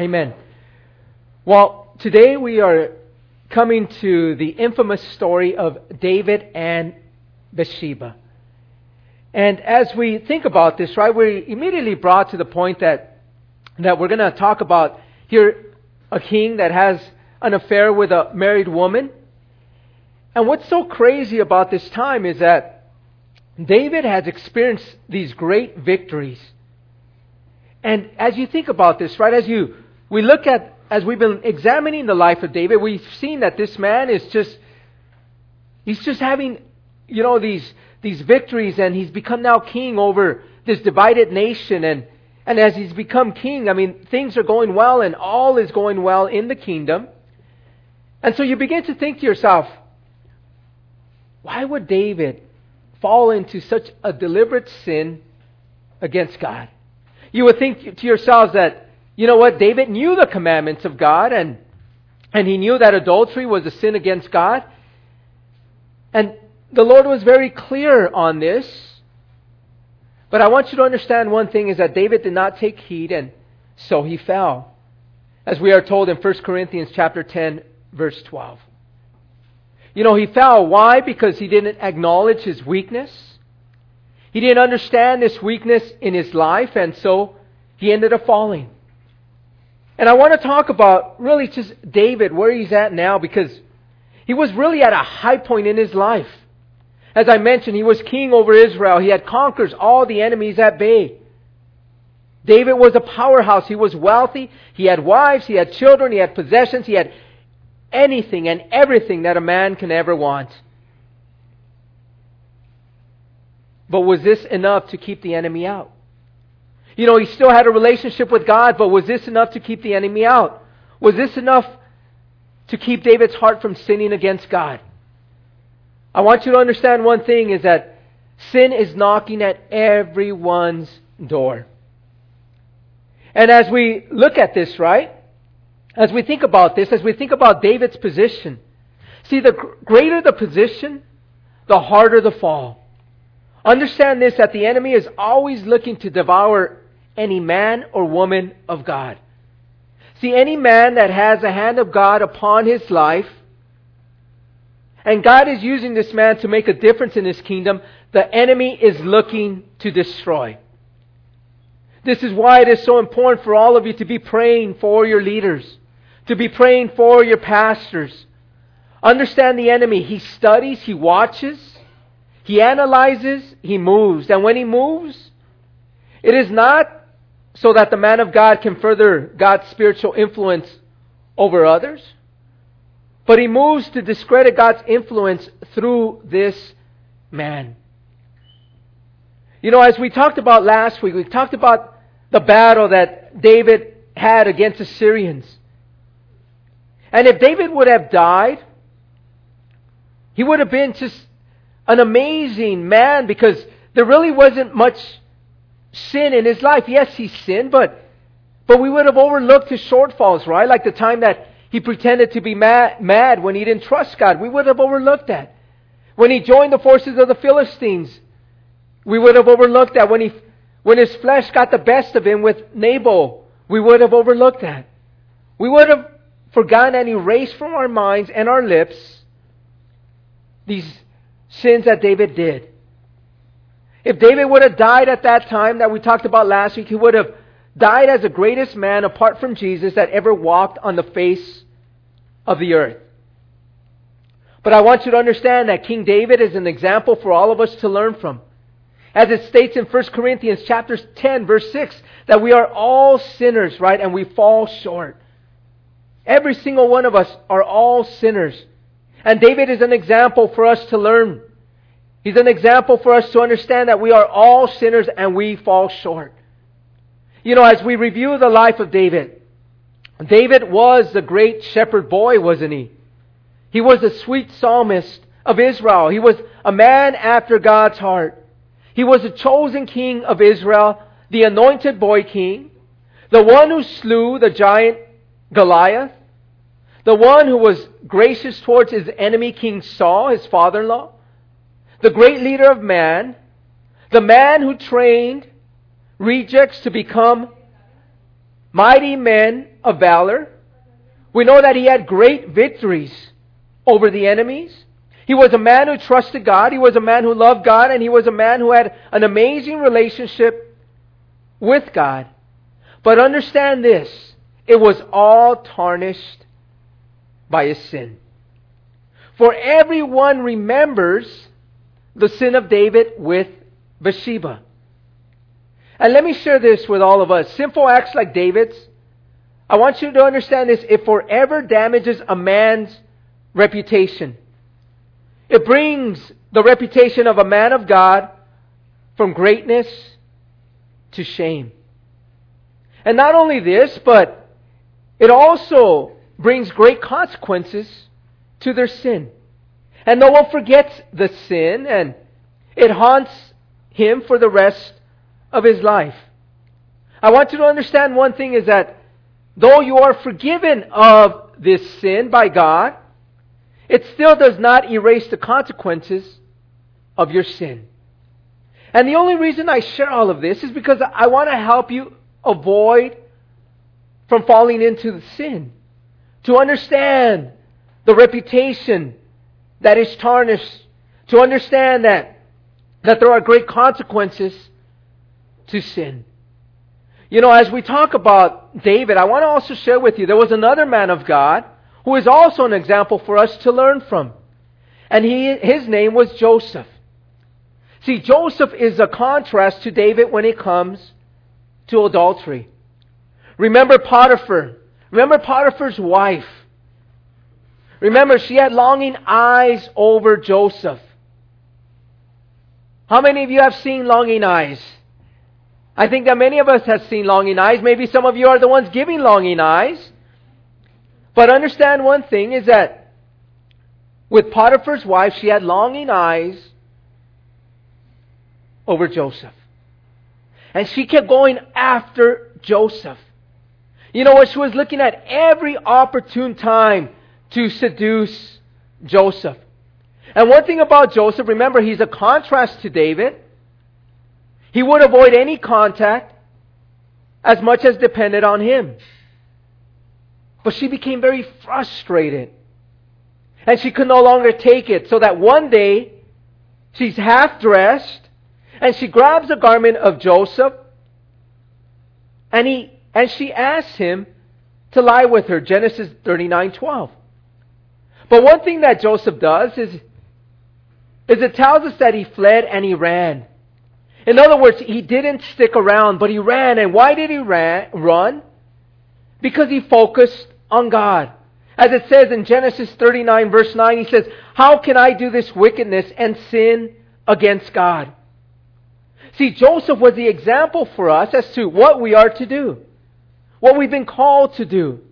Amen. Well, today we are coming to the infamous story of David and Bathsheba. And as we think about this, right, we're immediately brought to the point that, that we're going to talk about here a king that has an affair with a married woman. And what's so crazy about this time is that David has experienced these great victories. And as you think about this, right, as you we look at, as we've been examining the life of David, we've seen that this man is just, he's just having, you know, these, these victories and he's become now king over this divided nation. And, and as he's become king, I mean, things are going well and all is going well in the kingdom. And so you begin to think to yourself, why would David fall into such a deliberate sin against God? You would think to yourselves that you know what? David knew the commandments of God and, and he knew that adultery was a sin against God. And the Lord was very clear on this. But I want you to understand one thing is that David did not take heed and so he fell. As we are told in 1 Corinthians chapter 10 verse 12. You know, he fell. Why? Because he didn't acknowledge his weakness. He didn't understand this weakness in his life and so he ended up falling. And I want to talk about really just David, where he's at now, because he was really at a high point in his life. As I mentioned, he was king over Israel. He had conquered all the enemies at bay. David was a powerhouse. He was wealthy. He had wives. He had children. He had possessions. He had anything and everything that a man can ever want. But was this enough to keep the enemy out? You know, he still had a relationship with God, but was this enough to keep the enemy out? Was this enough to keep David's heart from sinning against God? I want you to understand one thing is that sin is knocking at everyone's door. And as we look at this, right? As we think about this, as we think about David's position, see, the greater the position, the harder the fall. Understand this that the enemy is always looking to devour any man or woman of God. See, any man that has a hand of God upon his life, and God is using this man to make a difference in his kingdom, the enemy is looking to destroy. This is why it is so important for all of you to be praying for your leaders, to be praying for your pastors. Understand the enemy. He studies, he watches, he analyzes, he moves. And when he moves, it is not so that the man of God can further God's spiritual influence over others. But he moves to discredit God's influence through this man. You know, as we talked about last week, we talked about the battle that David had against the Syrians. And if David would have died, he would have been just an amazing man because there really wasn't much sin in his life. Yes, he sinned, but but we would have overlooked his shortfalls, right? Like the time that he pretended to be mad, mad when he didn't trust God. We would have overlooked that. When he joined the forces of the Philistines, we would have overlooked that. When he when his flesh got the best of him with Nabal, we would have overlooked that. We would have forgotten and erased from our minds and our lips these sins that David did. If David would have died at that time that we talked about last week, he would have died as the greatest man apart from Jesus that ever walked on the face of the earth. But I want you to understand that King David is an example for all of us to learn from. As it states in 1 Corinthians chapter 10 verse 6 that we are all sinners, right? And we fall short. Every single one of us are all sinners. And David is an example for us to learn He's an example for us to understand that we are all sinners and we fall short. You know, as we review the life of David, David was the great shepherd boy, wasn't he? He was the sweet psalmist of Israel. He was a man after God's heart. He was the chosen king of Israel, the anointed boy king, the one who slew the giant Goliath, the one who was gracious towards his enemy, King Saul, his father in law the great leader of man, the man who trained rejects to become mighty men of valor. We know that he had great victories over the enemies. He was a man who trusted God. He was a man who loved God. And he was a man who had an amazing relationship with God. But understand this it was all tarnished by his sin. For everyone remembers the sin of David with Bathsheba. And let me share this with all of us. Sinful acts like David's, I want you to understand this, it forever damages a man's reputation. It brings the reputation of a man of God from greatness to shame. And not only this, but it also brings great consequences to their sin. And no one forgets the sin, and it haunts him for the rest of his life. I want you to understand one thing is that though you are forgiven of this sin by God, it still does not erase the consequences of your sin. And the only reason I share all of this is because I want to help you avoid from falling into the sin. To understand the reputation that is tarnished. To understand that, that there are great consequences to sin. You know, as we talk about David, I want to also share with you there was another man of God who is also an example for us to learn from. And he, his name was Joseph. See, Joseph is a contrast to David when it comes to adultery. Remember Potiphar. Remember Potiphar's wife. Remember, she had longing eyes over Joseph. How many of you have seen longing eyes? I think that many of us have seen longing eyes. Maybe some of you are the ones giving longing eyes. But understand one thing is that with Potiphar's wife, she had longing eyes over Joseph. And she kept going after Joseph. You know what? She was looking at every opportune time to seduce Joseph. And one thing about Joseph, remember, he's a contrast to David. He would avoid any contact as much as depended on him. But she became very frustrated. And she could no longer take it. So that one day, she's half dressed, and she grabs a garment of Joseph, and, he, and she asks him to lie with her. Genesis 39 12. But one thing that Joseph does is, is it tells us that he fled and he ran. In other words, he didn't stick around, but he ran. And why did he ran, run? Because he focused on God. As it says in Genesis 39 verse 9, he says, How can I do this wickedness and sin against God? See, Joseph was the example for us as to what we are to do. What we've been called to do.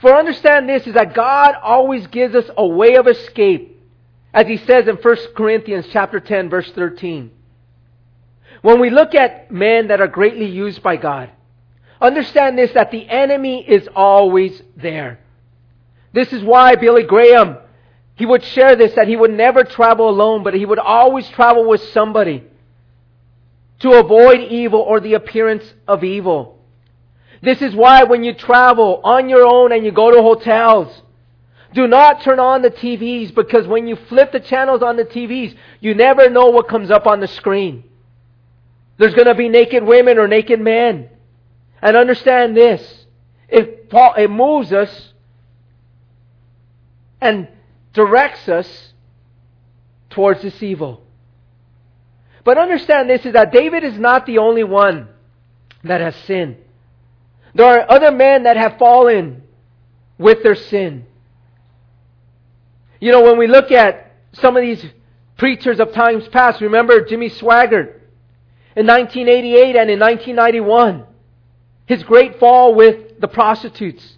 For understand this is that God always gives us a way of escape. As he says in 1 Corinthians chapter 10 verse 13. When we look at men that are greatly used by God, Understand this that the enemy is always there. This is why Billy Graham, he would share this that he would never travel alone, but he would always travel with somebody to avoid evil or the appearance of evil. This is why when you travel on your own and you go to hotels, do not turn on the TVs because when you flip the channels on the TVs, you never know what comes up on the screen. There's going to be naked women or naked men. And understand this. It, it moves us and directs us towards this evil. But understand this is that David is not the only one that has sinned. There are other men that have fallen with their sin. You know, when we look at some of these preachers of times past, remember Jimmy Swaggart in 1988 and in 1991 his great fall with the prostitutes.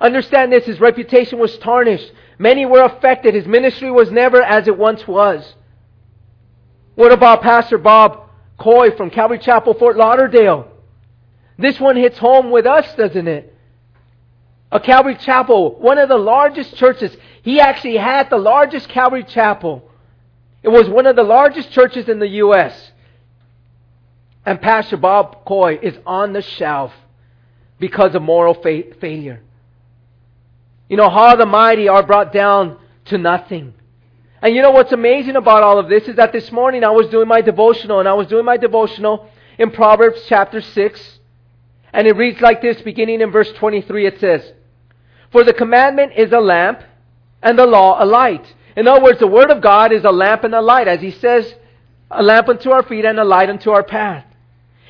Understand this, his reputation was tarnished. Many were affected. His ministry was never as it once was. What about Pastor Bob Coy from Calvary Chapel, Fort Lauderdale? This one hits home with us, doesn't it? A Calvary Chapel, one of the largest churches. He actually had the largest Calvary Chapel. It was one of the largest churches in the U.S. And Pastor Bob Coy is on the shelf because of moral fa- failure. You know, how the mighty are brought down to nothing. And you know what's amazing about all of this is that this morning I was doing my devotional, and I was doing my devotional in Proverbs chapter 6. And it reads like this, beginning in verse 23, it says, For the commandment is a lamp, and the law a light. In other words, the Word of God is a lamp and a light, as He says, a lamp unto our feet and a light unto our path.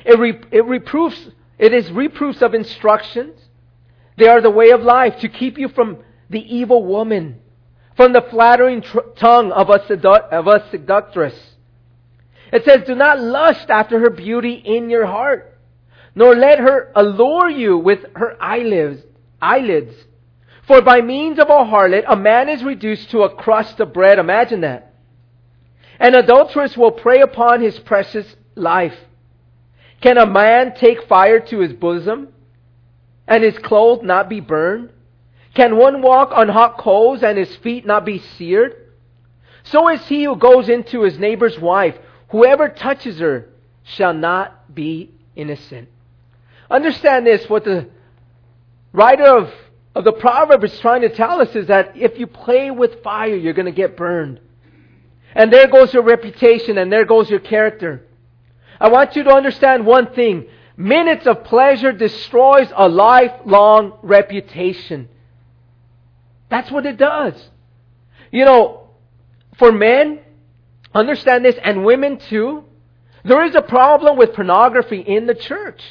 It, re- it reproofs, it is reproofs of instructions. They are the way of life to keep you from the evil woman, from the flattering tr- tongue of a, sedu- of a seductress. It says, Do not lust after her beauty in your heart, nor let her allure you with her eyelids. eyelids. For by means of a harlot, a man is reduced to a crust of bread. Imagine that. An adulteress will prey upon his precious life. Can a man take fire to his bosom and his clothes not be burned? Can one walk on hot coals and his feet not be seared? So is he who goes into his neighbor's wife. Whoever touches her shall not be innocent. Understand this, what the writer of, of the proverb is trying to tell us is that if you play with fire, you're going to get burned. And there goes your reputation and there goes your character. I want you to understand one thing. Minutes of pleasure destroys a lifelong reputation. That's what it does. You know, for men, understand this, and women too, there is a problem with pornography in the church.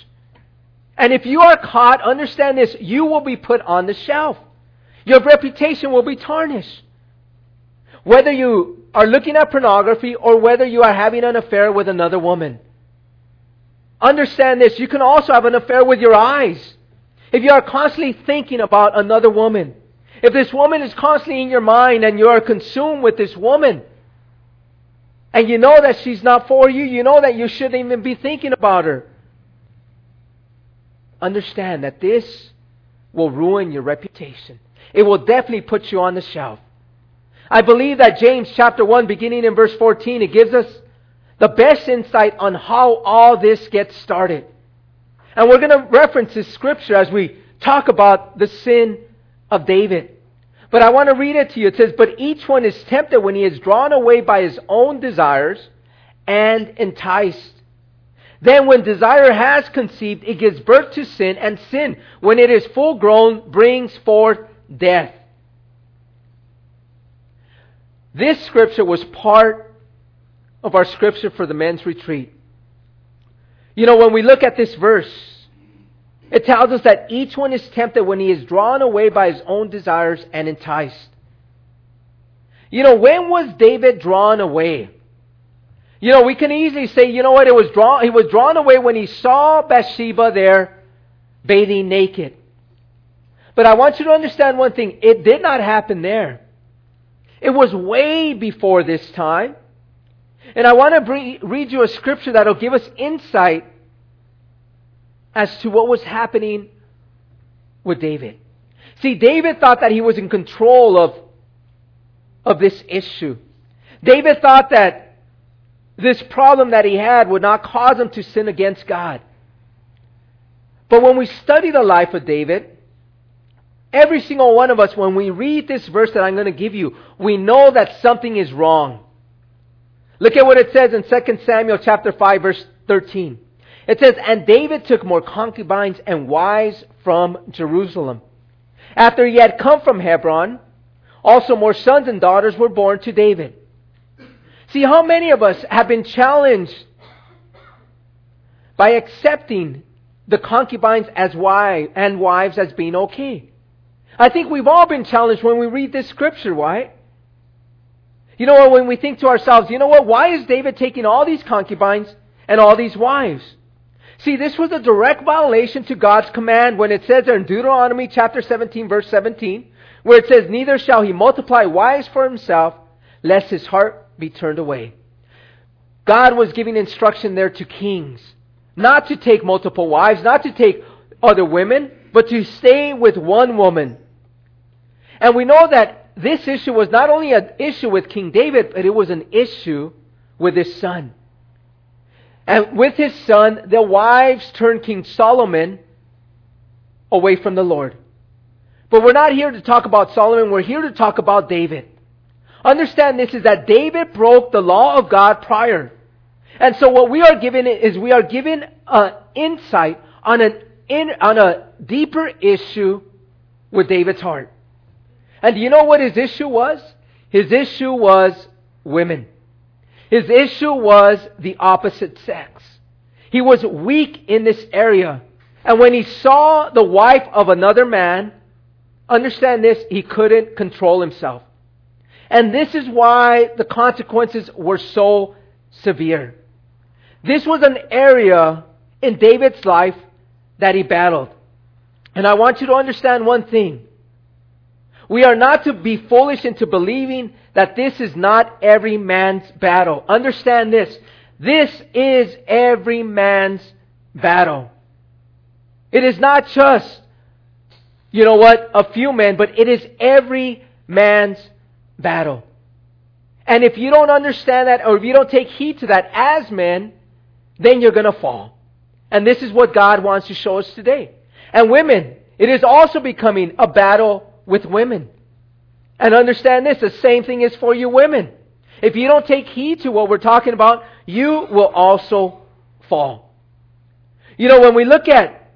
And if you are caught, understand this, you will be put on the shelf. Your reputation will be tarnished. Whether you are looking at pornography or whether you are having an affair with another woman. Understand this, you can also have an affair with your eyes. If you are constantly thinking about another woman, if this woman is constantly in your mind and you are consumed with this woman, and you know that she's not for you, you know that you shouldn't even be thinking about her. Understand that this will ruin your reputation. It will definitely put you on the shelf. I believe that James chapter 1, beginning in verse 14, it gives us the best insight on how all this gets started. And we're going to reference this scripture as we talk about the sin of David. But I want to read it to you. It says, But each one is tempted when he is drawn away by his own desires and enticed. Then, when desire has conceived, it gives birth to sin, and sin, when it is full grown, brings forth death. This scripture was part of our scripture for the men's retreat. You know, when we look at this verse, it tells us that each one is tempted when he is drawn away by his own desires and enticed. You know, when was David drawn away? You know, we can easily say, you know what, it was drawn, he was drawn away when he saw Bathsheba there bathing naked. But I want you to understand one thing. It did not happen there. It was way before this time. And I want to bring, read you a scripture that will give us insight as to what was happening with David. See, David thought that he was in control of, of this issue. David thought that this problem that he had would not cause him to sin against God. But when we study the life of David, every single one of us, when we read this verse that I'm going to give you, we know that something is wrong. Look at what it says in 2 Samuel chapter 5 verse 13. It says, And David took more concubines and wives from Jerusalem. After he had come from Hebron, also more sons and daughters were born to David. See, how many of us have been challenged by accepting the concubines as wives and wives as being okay? I think we've all been challenged when we read this scripture, why? You know, when we think to ourselves, you know what, why is David taking all these concubines and all these wives? See, this was a direct violation to God's command when it says there in Deuteronomy chapter 17, verse 17, where it says, Neither shall he multiply wives for himself, lest his heart be turned away. God was giving instruction there to kings, not to take multiple wives, not to take other women, but to stay with one woman. And we know that this issue was not only an issue with King David, but it was an issue with his son. And with his son, the wives turned King Solomon away from the Lord. But we're not here to talk about Solomon, we're here to talk about David. Understand this is that David broke the law of God prior. And so what we are given is we are given an insight on an in, on a deeper issue with David's heart. And you know what his issue was? His issue was women. His issue was the opposite sex. He was weak in this area. And when he saw the wife of another man, understand this, he couldn't control himself. And this is why the consequences were so severe. This was an area in David's life that he battled. And I want you to understand one thing. We are not to be foolish into believing that this is not every man's battle. Understand this. This is every man's battle. It is not just, you know what, a few men, but it is every man's battle. And if you don't understand that, or if you don't take heed to that as men, then you're going to fall. And this is what God wants to show us today. And women, it is also becoming a battle with women. And understand this, the same thing is for you women. If you don't take heed to what we're talking about, you will also fall. You know, when we look at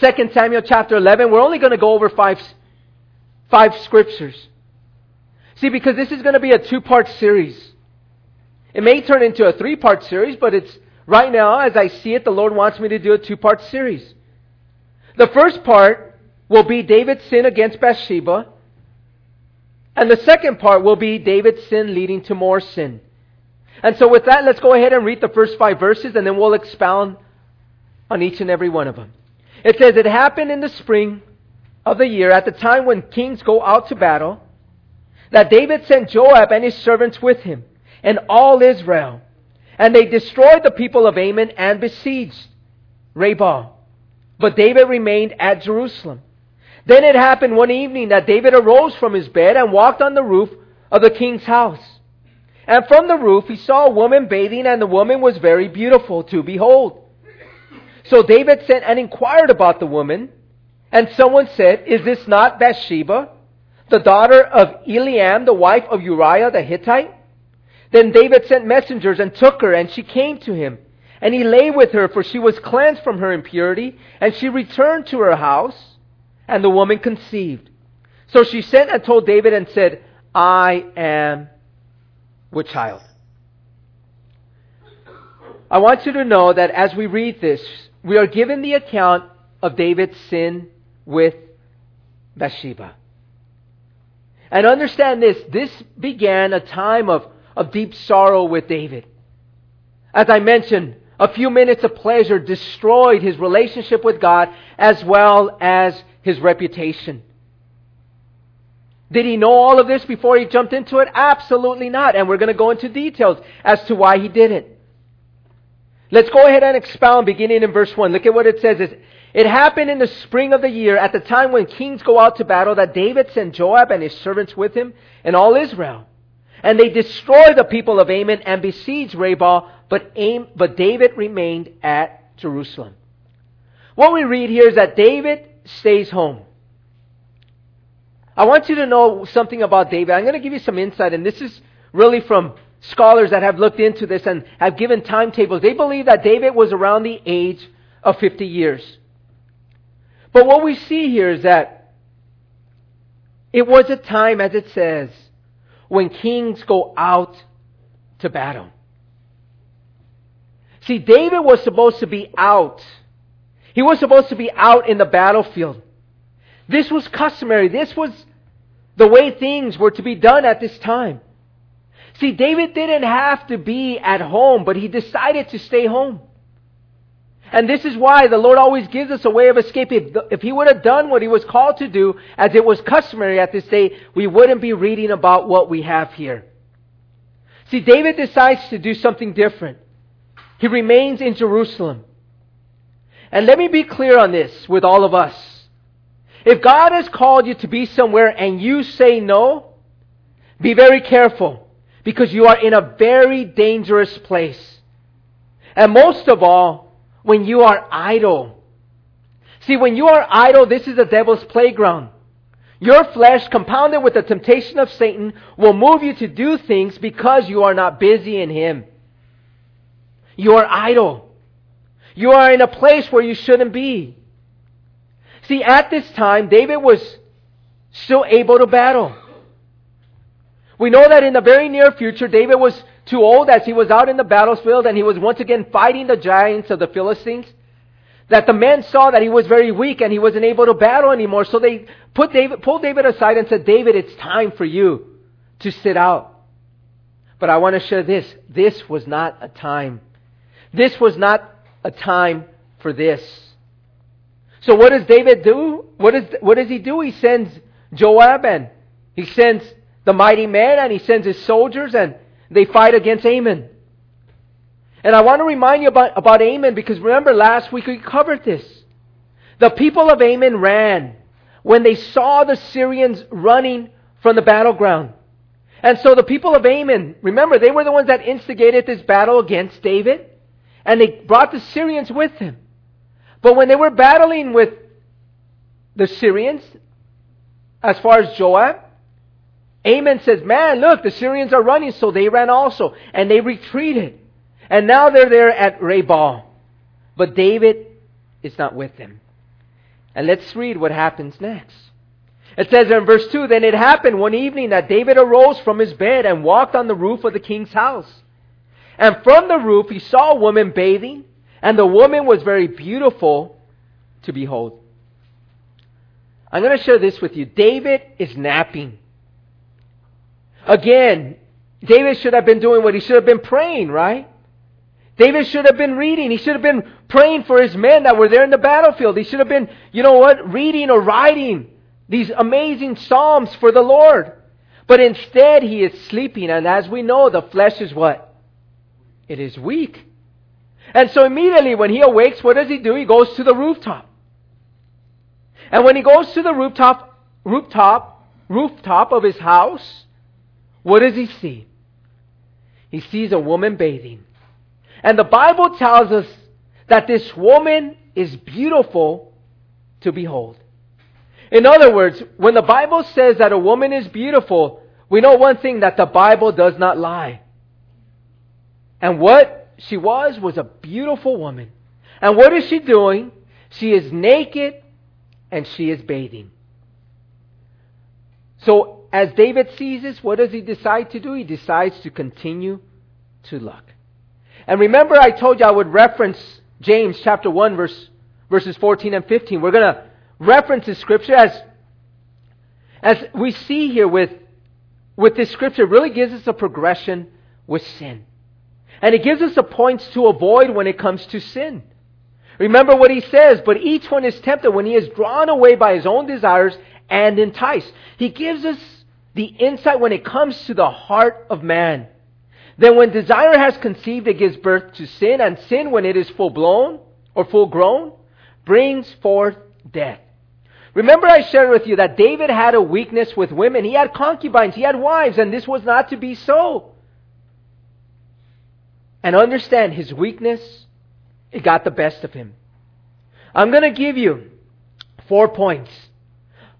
2 Samuel chapter 11, we're only going to go over five, five scriptures. See, because this is going to be a two-part series. It may turn into a three-part series, but it's right now, as I see it, the Lord wants me to do a two-part series. The first part will be David's sin against Bathsheba. And the second part will be David's sin leading to more sin. And so with that, let's go ahead and read the first five verses and then we'll expound on each and every one of them. It says, It happened in the spring of the year, at the time when kings go out to battle, that David sent Joab and his servants with him, and all Israel. And they destroyed the people of Ammon and besieged Rabbah. But David remained at Jerusalem. Then it happened one evening that David arose from his bed and walked on the roof of the king's house. And from the roof he saw a woman bathing, and the woman was very beautiful to behold. So David sent and inquired about the woman, and someone said, Is this not Bathsheba, the daughter of Eliam, the wife of Uriah the Hittite? Then David sent messengers and took her, and she came to him. And he lay with her, for she was cleansed from her impurity, and she returned to her house, and the woman conceived. So she sent and told David and said, I am with child. I want you to know that as we read this, we are given the account of David's sin with Bathsheba. And understand this, this began a time of, of deep sorrow with David. As I mentioned, a few minutes of pleasure destroyed his relationship with God as well as his reputation. Did he know all of this before he jumped into it? Absolutely not. And we're going to go into details as to why he did it. Let's go ahead and expound beginning in verse 1. Look at what it says. It happened in the spring of the year, at the time when kings go out to battle, that David sent Joab and his servants with him and all Israel. And they destroyed the people of Ammon and besieged Rabbah, but, Am- but David remained at Jerusalem. What we read here is that David stays home. I want you to know something about David. I'm going to give you some insight, and this is really from scholars that have looked into this and have given timetables. They believe that David was around the age of 50 years. But what we see here is that it was a time, as it says, when kings go out to battle. See, David was supposed to be out. He was supposed to be out in the battlefield. This was customary. This was the way things were to be done at this time. See, David didn't have to be at home, but he decided to stay home. And this is why the Lord always gives us a way of escape. If, if he would have done what he was called to do, as it was customary at this day, we wouldn't be reading about what we have here. See, David decides to do something different. He remains in Jerusalem. And let me be clear on this with all of us. If God has called you to be somewhere and you say no, be very careful because you are in a very dangerous place. And most of all, when you are idle. See, when you are idle, this is the devil's playground. Your flesh, compounded with the temptation of Satan, will move you to do things because you are not busy in Him. You are idle. You are in a place where you shouldn't be. See, at this time, David was still able to battle. We know that in the very near future, David was too old as he was out in the battlefield and he was once again fighting the giants of the Philistines that the men saw that he was very weak and he wasn't able to battle anymore. So they put David, pulled David aside and said, David, it's time for you to sit out. But I want to share this. This was not a time. This was not a time for this. So what does David do? What, is, what does he do? He sends Joab and he sends the mighty man and he sends his soldiers and they fight against Ammon. And I want to remind you about, about Ammon because remember last week we covered this. The people of Ammon ran when they saw the Syrians running from the battleground. And so the people of Ammon, remember, they were the ones that instigated this battle against David, and they brought the Syrians with them. But when they were battling with the Syrians, as far as Joab, Ammon says, Man, look, the Syrians are running, so they ran also, and they retreated. And now they're there at Rabbah. But David is not with them. And let's read what happens next. It says in verse 2 Then it happened one evening that David arose from his bed and walked on the roof of the king's house. And from the roof he saw a woman bathing, and the woman was very beautiful to behold. I'm going to share this with you. David is napping. Again, David should have been doing what he should have been praying, right? David should have been reading. He should have been praying for his men that were there in the battlefield. He should have been, you know what, reading or writing these amazing psalms for the Lord. But instead, he is sleeping. And as we know, the flesh is what? It is weak. And so immediately when he awakes, what does he do? He goes to the rooftop. And when he goes to the rooftop, rooftop, rooftop of his house, what does he see? He sees a woman bathing. And the Bible tells us that this woman is beautiful to behold. In other words, when the Bible says that a woman is beautiful, we know one thing that the Bible does not lie. And what she was was a beautiful woman. And what is she doing? She is naked and she is bathing. So, as David sees this, what does he decide to do? He decides to continue to look. And remember, I told you I would reference James chapter 1, verse, verses 14 and 15. We're going to reference this scripture as, as we see here with, with this scripture, really gives us a progression with sin. And it gives us the points to avoid when it comes to sin. Remember what he says, but each one is tempted when he is drawn away by his own desires and enticed. He gives us the insight when it comes to the heart of man. Then when desire has conceived, it gives birth to sin, and sin, when it is full blown or full grown, brings forth death. Remember I shared with you that David had a weakness with women. He had concubines, he had wives, and this was not to be so. And understand his weakness, it got the best of him. I'm going to give you four points.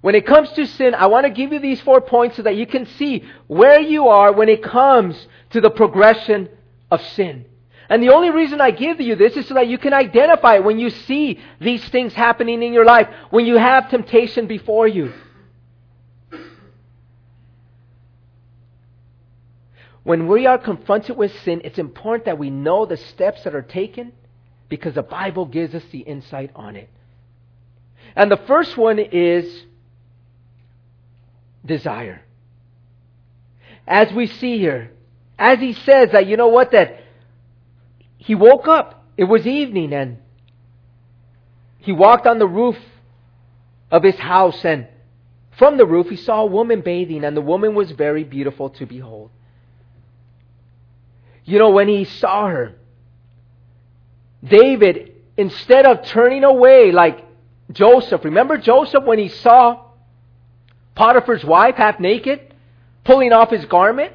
When it comes to sin, I want to give you these four points so that you can see where you are when it comes to the progression of sin. And the only reason I give you this is so that you can identify when you see these things happening in your life, when you have temptation before you. When we are confronted with sin, it's important that we know the steps that are taken because the Bible gives us the insight on it. And the first one is desire. As we see here, as he says that, you know what, that he woke up, it was evening, and he walked on the roof of his house, and from the roof he saw a woman bathing, and the woman was very beautiful to behold. You know, when he saw her, David, instead of turning away like Joseph, remember Joseph when he saw Potiphar's wife half naked, pulling off his garment?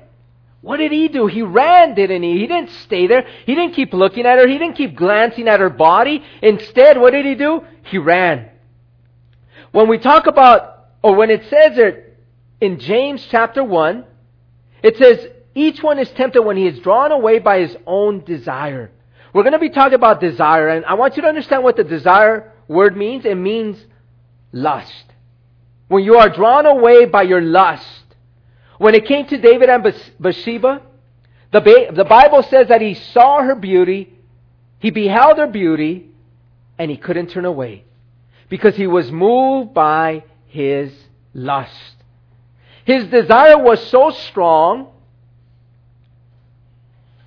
What did he do? He ran, didn't he? He didn't stay there. He didn't keep looking at her. He didn't keep glancing at her body. Instead, what did he do? He ran. When we talk about, or when it says it in James chapter 1, it says, each one is tempted when he is drawn away by his own desire. We're going to be talking about desire, and I want you to understand what the desire word means. It means lust. When you are drawn away by your lust. When it came to David and Bathsheba, the, ba- the Bible says that he saw her beauty, he beheld her beauty, and he couldn't turn away because he was moved by his lust. His desire was so strong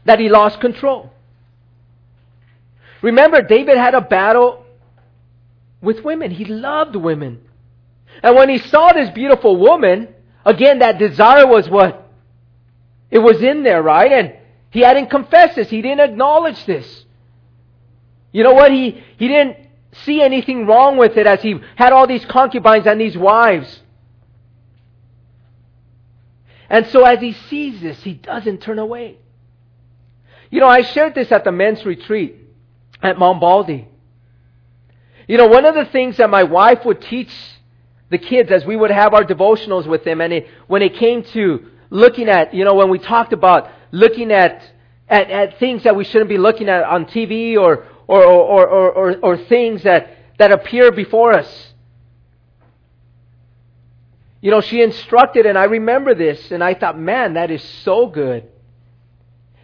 that he lost control. Remember, David had a battle with women. He loved women. And when he saw this beautiful woman, again, that desire was what? It was in there, right? And he hadn't confessed this. He didn't acknowledge this. You know what? He, he didn't see anything wrong with it as he had all these concubines and these wives. And so as he sees this, he doesn't turn away. You know, I shared this at the men's retreat at Mount Baldy. You know, one of the things that my wife would teach the kids as we would have our devotionals with them, and it, when it came to looking at, you know, when we talked about looking at, at, at things that we shouldn't be looking at on TV or, or, or, or, or, or things that, that appear before us. You know, she instructed, and I remember this, and I thought, man, that is so good.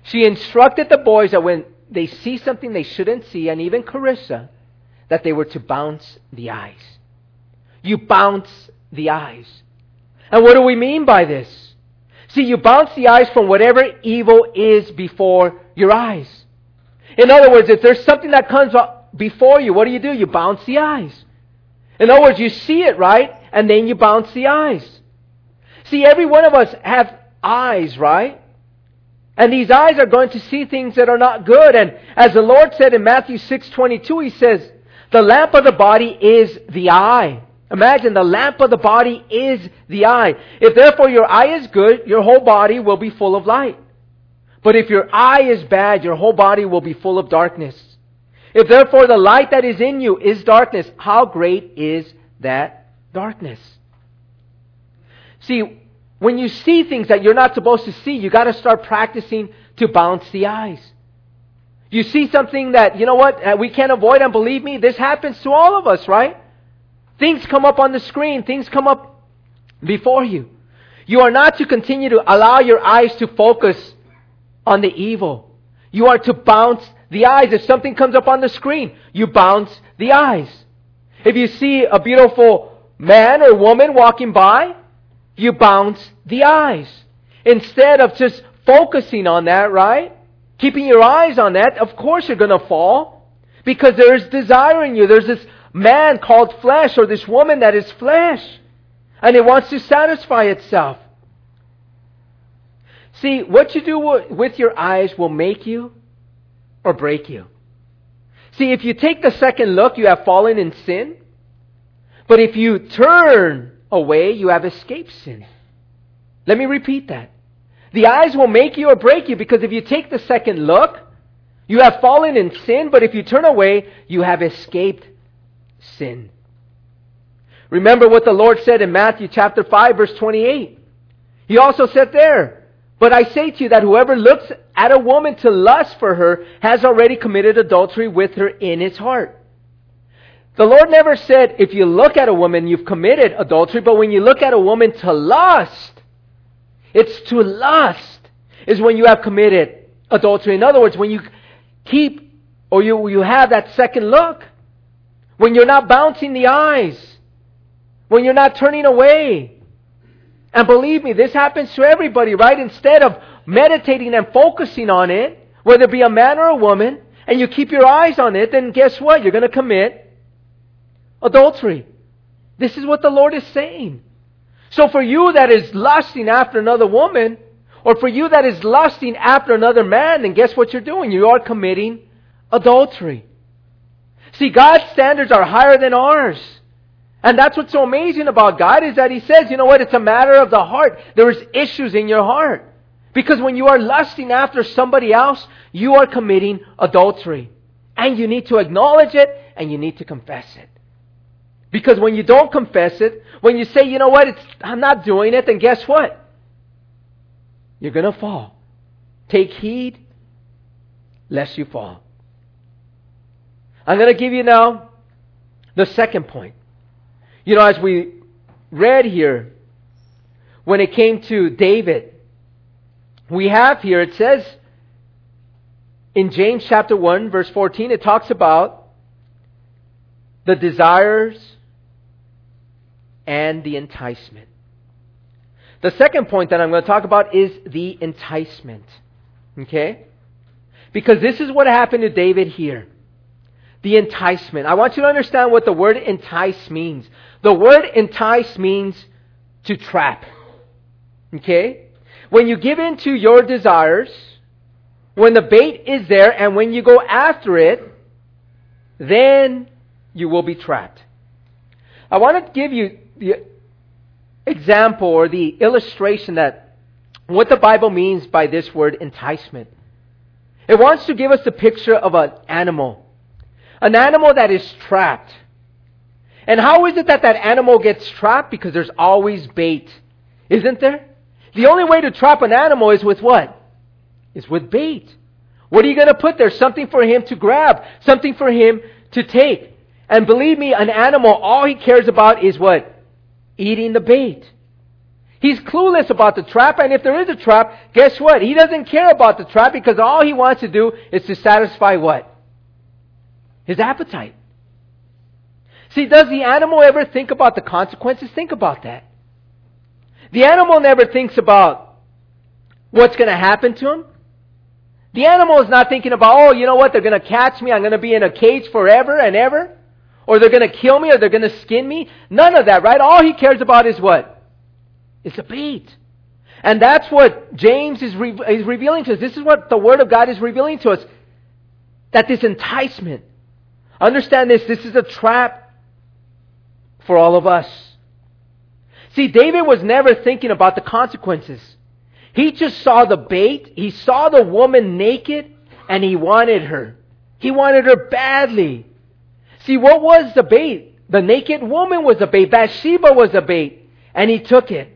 She instructed the boys that when they see something they shouldn't see, and even Carissa, that they were to bounce the eyes. You bounce the eyes. And what do we mean by this? See, you bounce the eyes from whatever evil is before your eyes. In other words, if there's something that comes up before you, what do you do? You bounce the eyes. In other words, you see it, right? And then you bounce the eyes. See, every one of us have eyes, right? And these eyes are going to see things that are not good. And as the Lord said in Matthew 6:22, he says, "The lamp of the body is the eye." Imagine the lamp of the body is the eye. If therefore your eye is good, your whole body will be full of light. But if your eye is bad, your whole body will be full of darkness. If therefore the light that is in you is darkness, how great is that darkness? See, when you see things that you're not supposed to see, you got to start practicing to bounce the eyes. You see something that, you know what, we can't avoid, and believe me, this happens to all of us, right? Things come up on the screen, things come up before you. You are not to continue to allow your eyes to focus on the evil. You are to bounce the eyes. If something comes up on the screen, you bounce the eyes. If you see a beautiful man or woman walking by, you bounce the eyes. Instead of just focusing on that, right? Keeping your eyes on that, of course you're going to fall. Because there's desire in you. There's this man called flesh or this woman that is flesh. And it wants to satisfy itself. See, what you do with your eyes will make you or break you. See, if you take the second look, you have fallen in sin. But if you turn away, you have escaped sin. Let me repeat that. The eyes will make you or break you because if you take the second look, you have fallen in sin, but if you turn away, you have escaped sin. Remember what the Lord said in Matthew chapter 5 verse 28. He also said there, But I say to you that whoever looks at a woman to lust for her has already committed adultery with her in his heart. The Lord never said if you look at a woman you've committed adultery, but when you look at a woman to lust, it's to lust is when you have committed adultery. In other words, when you keep or you, you have that second look. When you're not bouncing the eyes. When you're not turning away. And believe me, this happens to everybody, right? Instead of meditating and focusing on it, whether it be a man or a woman, and you keep your eyes on it, then guess what? You're going to commit adultery. This is what the Lord is saying. So for you that is lusting after another woman, or for you that is lusting after another man, then guess what you're doing? You are committing adultery. See, God's standards are higher than ours. And that's what's so amazing about God is that He says, you know what, it's a matter of the heart. There is issues in your heart. Because when you are lusting after somebody else, you are committing adultery. And you need to acknowledge it and you need to confess it. Because when you don't confess it, when you say, you know what, I'm not doing it, then guess what? You're going to fall. Take heed lest you fall. I'm going to give you now the second point. You know, as we read here, when it came to David, we have here, it says in James chapter 1, verse 14, it talks about the desires and the enticement. The second point that I'm going to talk about is the enticement. Okay? Because this is what happened to David here. The enticement. I want you to understand what the word entice means. The word entice means to trap. Okay? When you give in to your desires, when the bait is there and when you go after it, then you will be trapped. I want to give you the example or the illustration that what the Bible means by this word enticement. It wants to give us a picture of an animal. An animal that is trapped. And how is it that that animal gets trapped? Because there's always bait. Isn't there? The only way to trap an animal is with what? Is with bait. What are you going to put there? Something for him to grab. Something for him to take. And believe me, an animal, all he cares about is what? Eating the bait. He's clueless about the trap, and if there is a trap, guess what? He doesn't care about the trap because all he wants to do is to satisfy what? His appetite. See, does the animal ever think about the consequences? Think about that. The animal never thinks about what's going to happen to him. The animal is not thinking about, oh, you know what, they're going to catch me, I'm going to be in a cage forever and ever. Or they're going to kill me, or they're going to skin me. None of that, right? All he cares about is what? It's a bait. And that's what James is, re- is revealing to us. This is what the Word of God is revealing to us. That this enticement, understand this, this is a trap for all of us. See, David was never thinking about the consequences. He just saw the bait, he saw the woman naked, and he wanted her. He wanted her badly. See, what was the bait? The naked woman was the bait. Bathsheba was the bait. And he took it.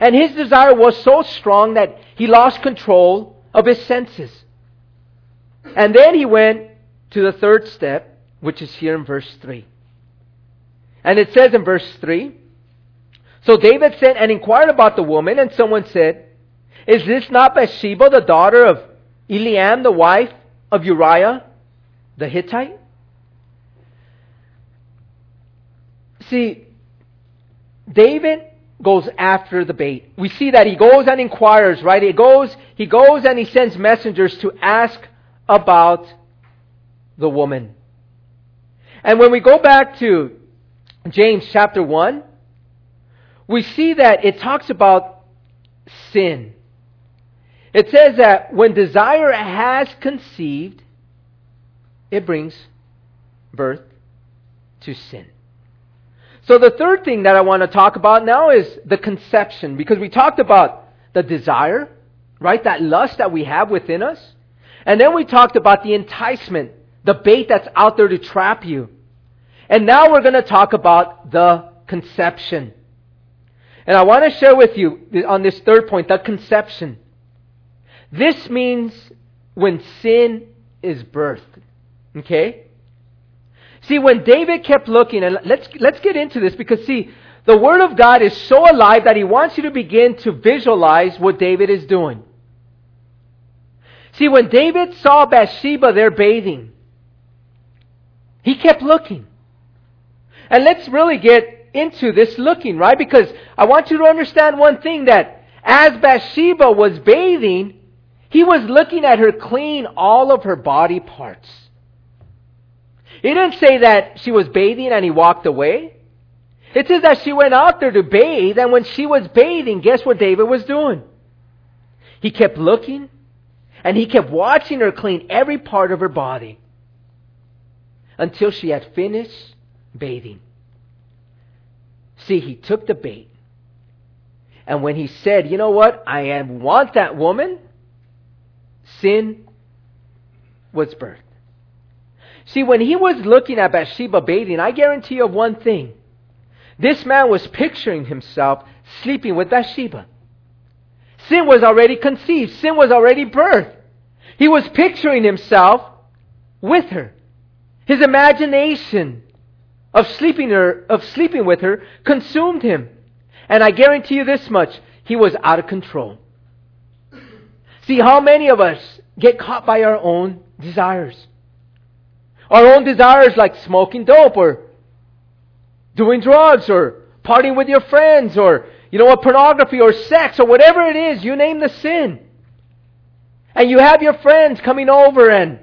And his desire was so strong that he lost control of his senses. And then he went to the third step, which is here in verse 3. And it says in verse 3 So David sent and inquired about the woman, and someone said, Is this not Bathsheba, the daughter of Eliam, the wife of Uriah the Hittite? See, David goes after the bait. We see that he goes and inquires, right? He goes, he goes and he sends messengers to ask about the woman. And when we go back to James chapter 1, we see that it talks about sin. It says that when desire has conceived, it brings birth to sin. So the third thing that I want to talk about now is the conception, because we talked about the desire, right? That lust that we have within us. And then we talked about the enticement, the bait that's out there to trap you. And now we're going to talk about the conception. And I want to share with you on this third point, the conception. This means when sin is birthed. Okay? See, when David kept looking, and let's, let's get into this because, see, the Word of God is so alive that He wants you to begin to visualize what David is doing. See, when David saw Bathsheba there bathing, he kept looking. And let's really get into this looking, right? Because I want you to understand one thing that as Bathsheba was bathing, he was looking at her clean all of her body parts. He didn't say that she was bathing and he walked away. It says that she went out there to bathe, and when she was bathing, guess what David was doing? He kept looking, and he kept watching her clean every part of her body until she had finished bathing. See, he took the bait. And when he said, you know what, I am want that woman, sin was birthed. See, when he was looking at Bathsheba bathing, I guarantee you of one thing. This man was picturing himself sleeping with Bathsheba. Sin was already conceived. Sin was already birthed. He was picturing himself with her. His imagination of sleeping her, of sleeping with her consumed him. And I guarantee you this much, he was out of control. See how many of us get caught by our own desires. Our own desires like smoking dope or doing drugs or partying with your friends or you know what pornography or sex or whatever it is, you name the sin. And you have your friends coming over and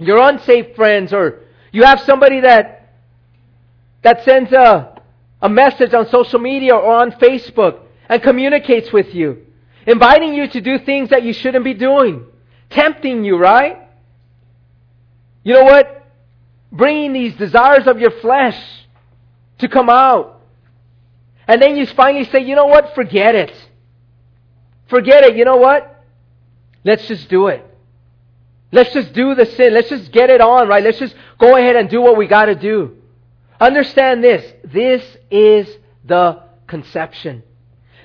your unsafe friends or you have somebody that that sends a, a message on social media or on Facebook and communicates with you, inviting you to do things that you shouldn't be doing, tempting you, right? You know what? Bringing these desires of your flesh to come out. And then you finally say, you know what? Forget it. Forget it. You know what? Let's just do it. Let's just do the sin. Let's just get it on, right? Let's just go ahead and do what we got to do. Understand this. This is the conception.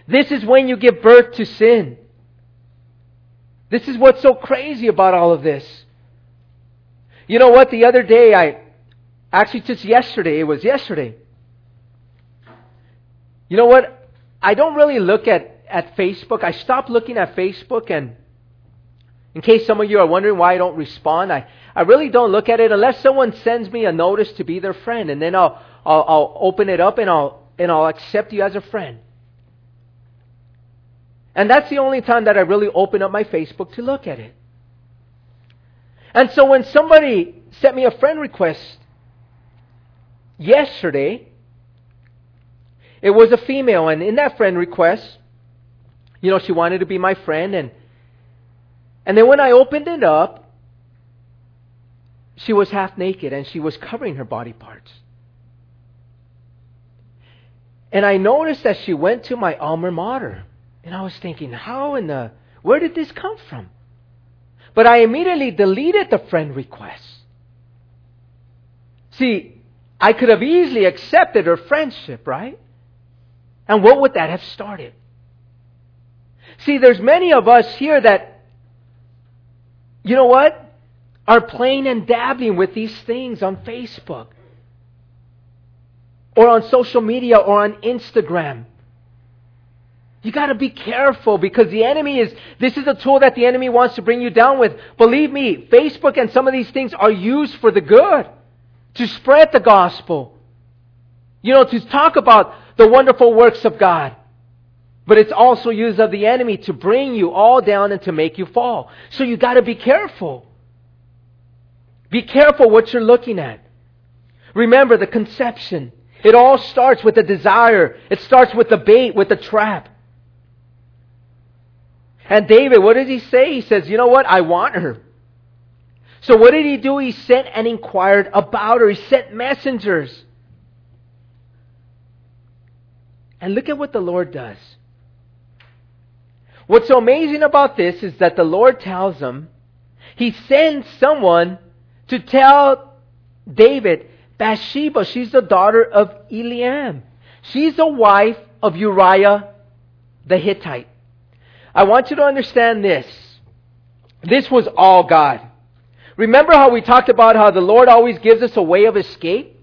This is when you give birth to sin. This is what's so crazy about all of this. You know what? The other day, I actually just yesterday, it was yesterday. You know what? I don't really look at, at Facebook. I stopped looking at Facebook, and in case some of you are wondering why I don't respond, I, I really don't look at it unless someone sends me a notice to be their friend, and then I'll, I'll, I'll open it up and I'll, and I'll accept you as a friend. And that's the only time that I really open up my Facebook to look at it. And so when somebody sent me a friend request yesterday, it was a female, and in that friend request, you know, she wanted to be my friend, and and then when I opened it up, she was half naked and she was covering her body parts. And I noticed that she went to my alma mater. And I was thinking, how in the, where did this come from? But I immediately deleted the friend request. See, I could have easily accepted her friendship, right? And what would that have started? See, there's many of us here that, you know what? are playing and dabbling with these things on Facebook or on social media or on Instagram. You got to be careful because the enemy is, this is a tool that the enemy wants to bring you down with. Believe me, Facebook and some of these things are used for the good, to spread the gospel. You know, to talk about the wonderful works of God. But it's also used of the enemy to bring you all down and to make you fall. So you got to be careful. Be careful what you're looking at. Remember the conception. It all starts with the desire. It starts with the bait, with the trap. And David, what does he say? He says, you know what? I want her. So what did he do? He sent and inquired about her. He sent messengers. And look at what the Lord does. What's so amazing about this is that the Lord tells him, He sends someone to tell David, Bathsheba, she's the daughter of Eliam. She's the wife of Uriah the Hittite. I want you to understand this. This was all God. Remember how we talked about how the Lord always gives us a way of escape?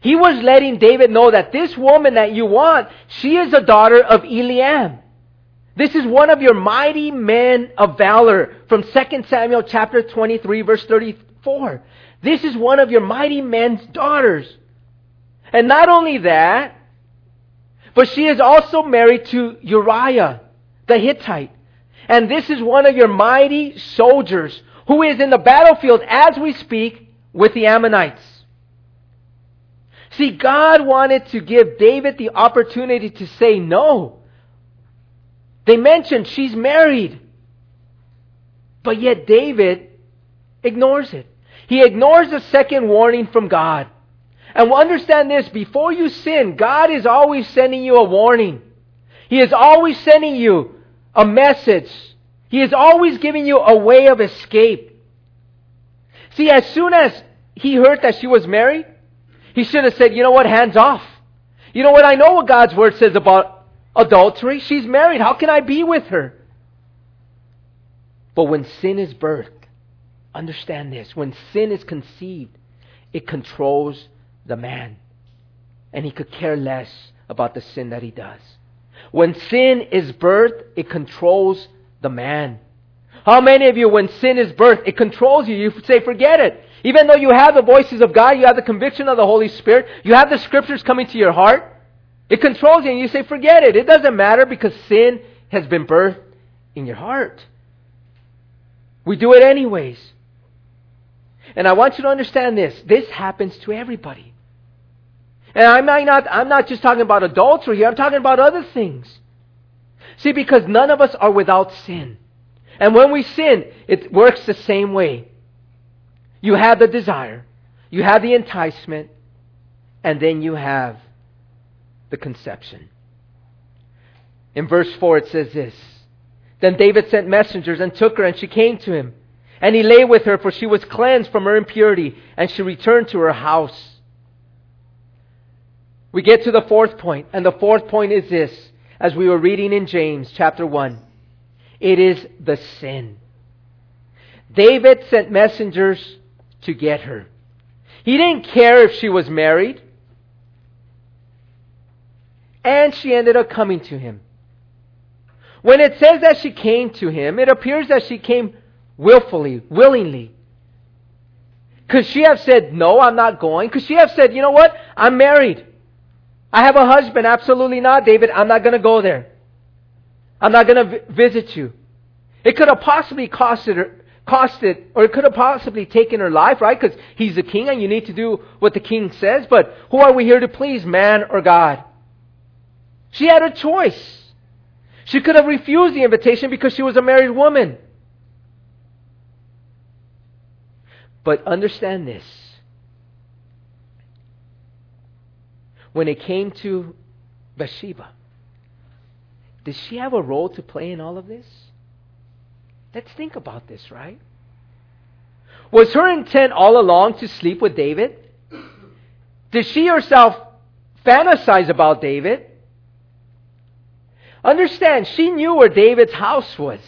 He was letting David know that this woman that you want, she is a daughter of Eliam. This is one of your mighty men of valor from 2 Samuel chapter 23 verse 34. This is one of your mighty men's daughters. And not only that, but she is also married to Uriah the Hittite. And this is one of your mighty soldiers who is in the battlefield as we speak with the Ammonites. See, God wanted to give David the opportunity to say no. They mentioned she's married. But yet David ignores it. He ignores the second warning from God. And we'll understand this before you sin, God is always sending you a warning. He is always sending you a message. He is always giving you a way of escape. See, as soon as he heard that she was married, he should have said, you know what, hands off. You know what, I know what God's word says about adultery. She's married. How can I be with her? But when sin is birthed, understand this when sin is conceived, it controls the man. And he could care less about the sin that he does. When sin is birthed, it controls the man. How many of you, when sin is birthed, it controls you? You say, forget it. Even though you have the voices of God, you have the conviction of the Holy Spirit, you have the scriptures coming to your heart, it controls you and you say, forget it. It doesn't matter because sin has been birthed in your heart. We do it anyways. And I want you to understand this. This happens to everybody. And I might not, I'm not just talking about adultery here, I'm talking about other things. See, because none of us are without sin. And when we sin, it works the same way. You have the desire, you have the enticement, and then you have the conception. In verse 4, it says this Then David sent messengers and took her, and she came to him. And he lay with her, for she was cleansed from her impurity, and she returned to her house. We get to the fourth point, and the fourth point is this, as we were reading in James chapter 1. It is the sin. David sent messengers to get her. He didn't care if she was married. And she ended up coming to him. When it says that she came to him, it appears that she came willfully, willingly. Could she have said, No, I'm not going? Could she have said, You know what? I'm married. I have a husband. Absolutely not, David. I'm not going to go there. I'm not going to visit you. It could have possibly costed her, costed, or it could have possibly taken her life, right? Because he's the king and you need to do what the king says. But who are we here to please, man or God? She had a choice. She could have refused the invitation because she was a married woman. But understand this. When it came to Bathsheba, did she have a role to play in all of this? Let's think about this, right? Was her intent all along to sleep with David? Did she herself fantasize about David? Understand, she knew where David's house was.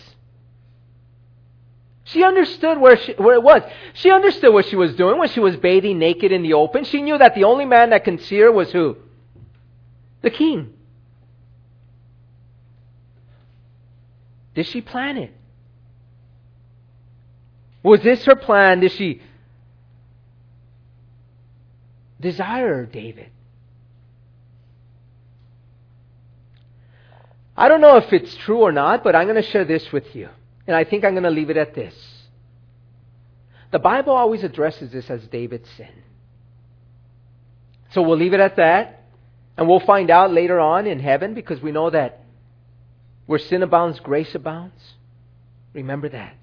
She understood where, she, where it was. She understood what she was doing when she was bathing naked in the open. She knew that the only man that could see her was who? The king. Did she plan it? Was this her plan? Did she desire David? I don't know if it's true or not, but I'm going to share this with you. And I think I'm going to leave it at this. The Bible always addresses this as David's sin. So we'll leave it at that. And we'll find out later on in heaven because we know that where sin abounds, grace abounds. Remember that.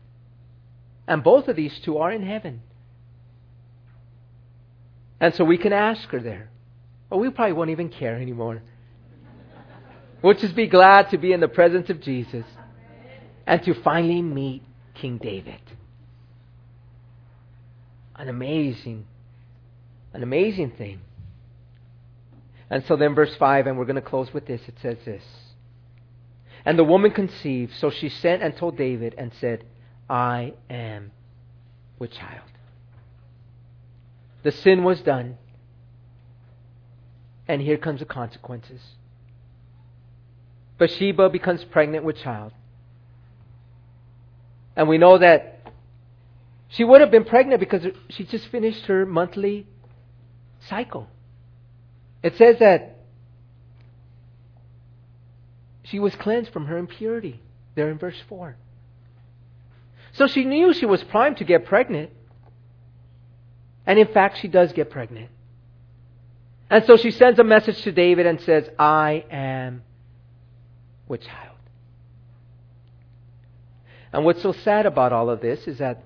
And both of these two are in heaven. And so we can ask her there. But we probably won't even care anymore. We'll just be glad to be in the presence of Jesus and to finally meet King David. An amazing, an amazing thing. And so then, verse 5, and we're going to close with this it says this. And the woman conceived, so she sent and told David and said, I am with child. The sin was done, and here comes the consequences. Bathsheba becomes pregnant with child. And we know that she would have been pregnant because she just finished her monthly cycle. It says that she was cleansed from her impurity, there in verse 4. So she knew she was primed to get pregnant. And in fact, she does get pregnant. And so she sends a message to David and says, I am with child. And what's so sad about all of this is that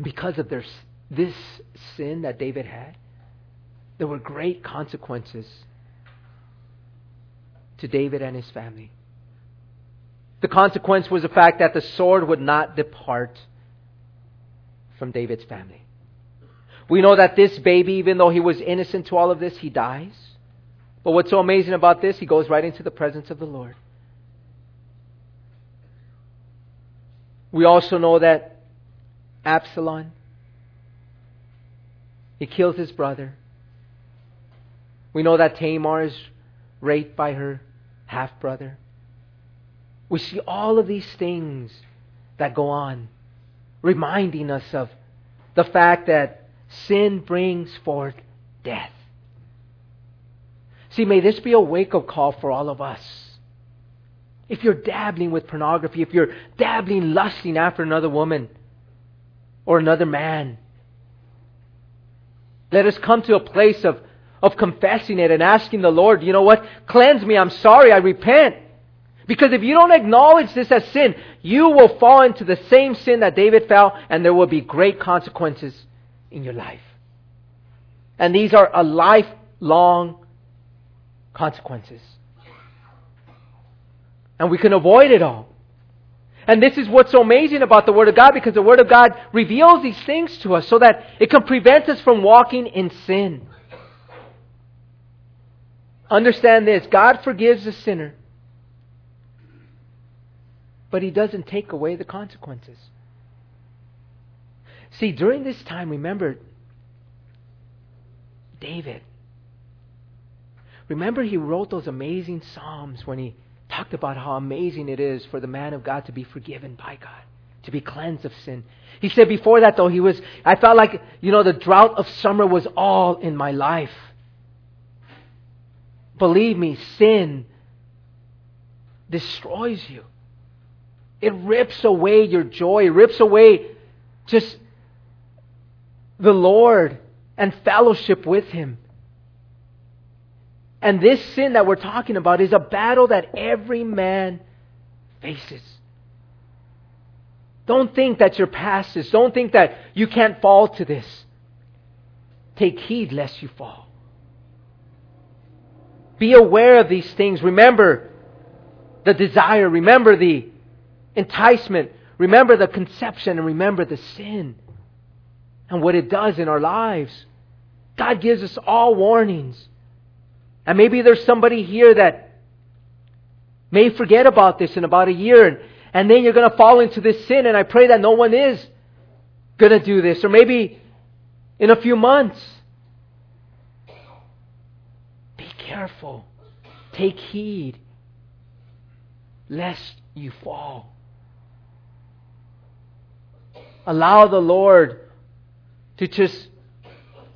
because of their, this sin that David had, there were great consequences to David and his family. The consequence was the fact that the sword would not depart from David's family. We know that this baby, even though he was innocent to all of this, he dies. But what's so amazing about this, he goes right into the presence of the Lord. We also know that Absalom, he kills his brother. We know that Tamar is raped by her half brother. We see all of these things that go on, reminding us of the fact that sin brings forth death. See, may this be a wake up call for all of us. If you're dabbling with pornography, if you're dabbling, lusting after another woman or another man, let us come to a place of, of confessing it and asking the Lord, you know what? Cleanse me. I'm sorry. I repent. Because if you don't acknowledge this as sin, you will fall into the same sin that David fell, and there will be great consequences in your life. And these are a lifelong consequences. And we can avoid it all. And this is what's so amazing about the Word of God because the Word of God reveals these things to us so that it can prevent us from walking in sin. Understand this God forgives the sinner, but He doesn't take away the consequences. See, during this time, remember David. Remember, he wrote those amazing Psalms when he talked about how amazing it is for the man of God to be forgiven by God, to be cleansed of sin. He said before that, though, he was, I felt like, you know, the drought of summer was all in my life. Believe me, sin destroys you. It rips away your joy, it rips away just the Lord and fellowship with Him. And this sin that we're talking about is a battle that every man faces. Don't think that you're past this. Don't think that you can't fall to this. Take heed lest you fall. Be aware of these things. Remember the desire. Remember the enticement. Remember the conception. And remember the sin and what it does in our lives. God gives us all warnings. And maybe there's somebody here that may forget about this in about a year, and, and then you're going to fall into this sin, and I pray that no one is going to do this, or maybe in a few months. Be careful. Take heed, lest you fall. Allow the Lord to just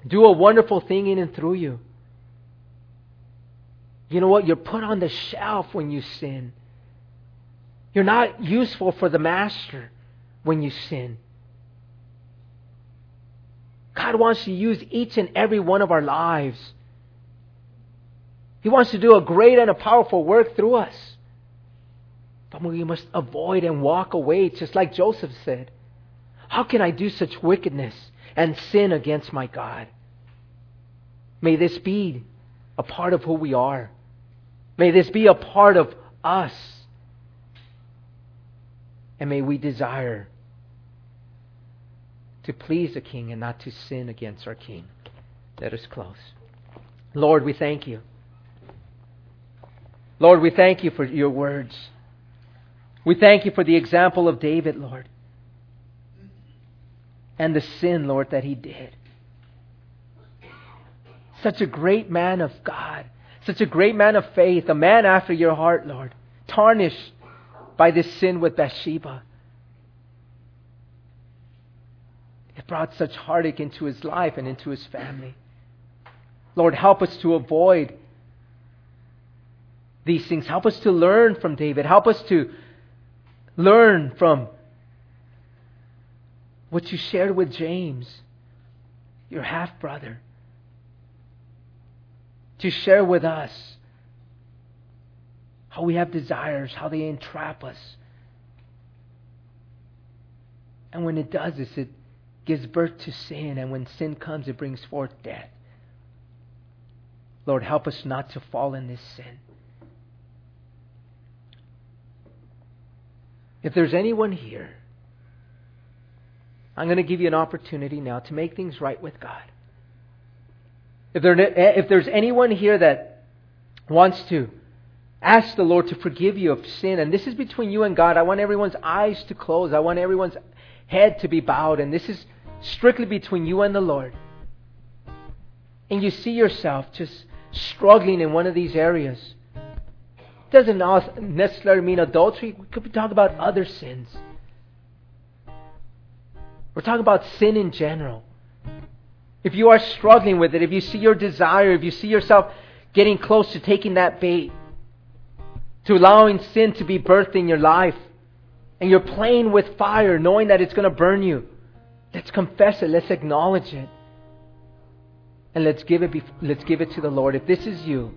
do a wonderful thing in and through you. You know what? You're put on the shelf when you sin. You're not useful for the master when you sin. God wants to use each and every one of our lives. He wants to do a great and a powerful work through us. But we must avoid and walk away, just like Joseph said. How can I do such wickedness and sin against my God? May this be a part of who we are. May this be a part of us. And may we desire to please the King and not to sin against our King. Let us close. Lord, we thank you. Lord, we thank you for your words. We thank you for the example of David, Lord, and the sin, Lord, that he did. Such a great man of God such a great man of faith, a man after your heart, Lord, tarnished by this sin with Bathsheba. It brought such heartache into his life and into his family. Lord, help us to avoid these things. Help us to learn from David. Help us to learn from what you shared with James, your half brother to share with us how we have desires, how they entrap us. And when it does this, it gives birth to sin. And when sin comes, it brings forth death. Lord, help us not to fall in this sin. If there's anyone here I'm going to give you an opportunity now to make things right with God. If, there, if there's anyone here that wants to ask the Lord to forgive you of sin, and this is between you and God, I want everyone's eyes to close. I want everyone's head to be bowed, and this is strictly between you and the Lord. And you see yourself just struggling in one of these areas. Doesn't necessarily mean adultery. We could be talking about other sins. We're talking about sin in general. If you are struggling with it, if you see your desire, if you see yourself getting close to taking that bait, to allowing sin to be birthed in your life, and you're playing with fire knowing that it's going to burn you, let's confess it, let's acknowledge it. And let's give it, let's give it to the Lord. If this is you,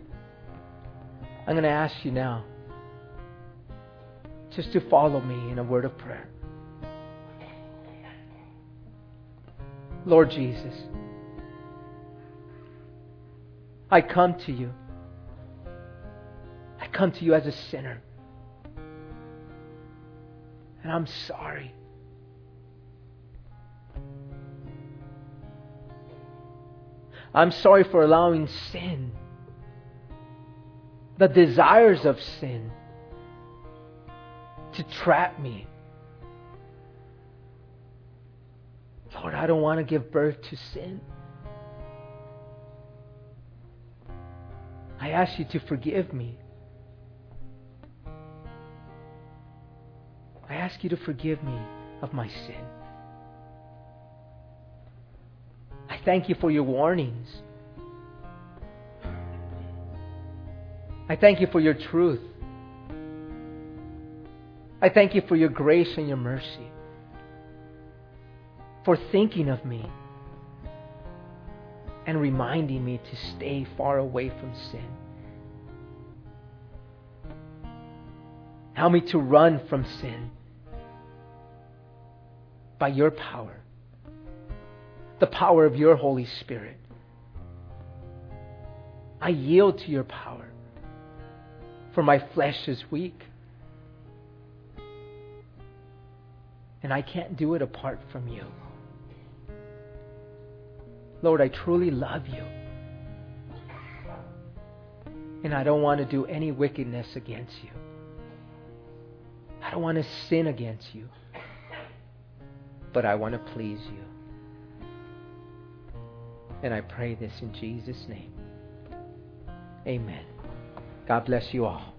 I'm going to ask you now just to follow me in a word of prayer. Lord Jesus, I come to you. I come to you as a sinner. And I'm sorry. I'm sorry for allowing sin, the desires of sin, to trap me. Lord, I don't want to give birth to sin. I ask you to forgive me. I ask you to forgive me of my sin. I thank you for your warnings. I thank you for your truth. I thank you for your grace and your mercy for thinking of me and reminding me to stay far away from sin. Help me to run from sin by your power, the power of your Holy Spirit. I yield to your power, for my flesh is weak. And I can't do it apart from you. Lord, I truly love you. And I don't want to do any wickedness against you. I don't want to sin against you. But I want to please you. And I pray this in Jesus' name. Amen. God bless you all.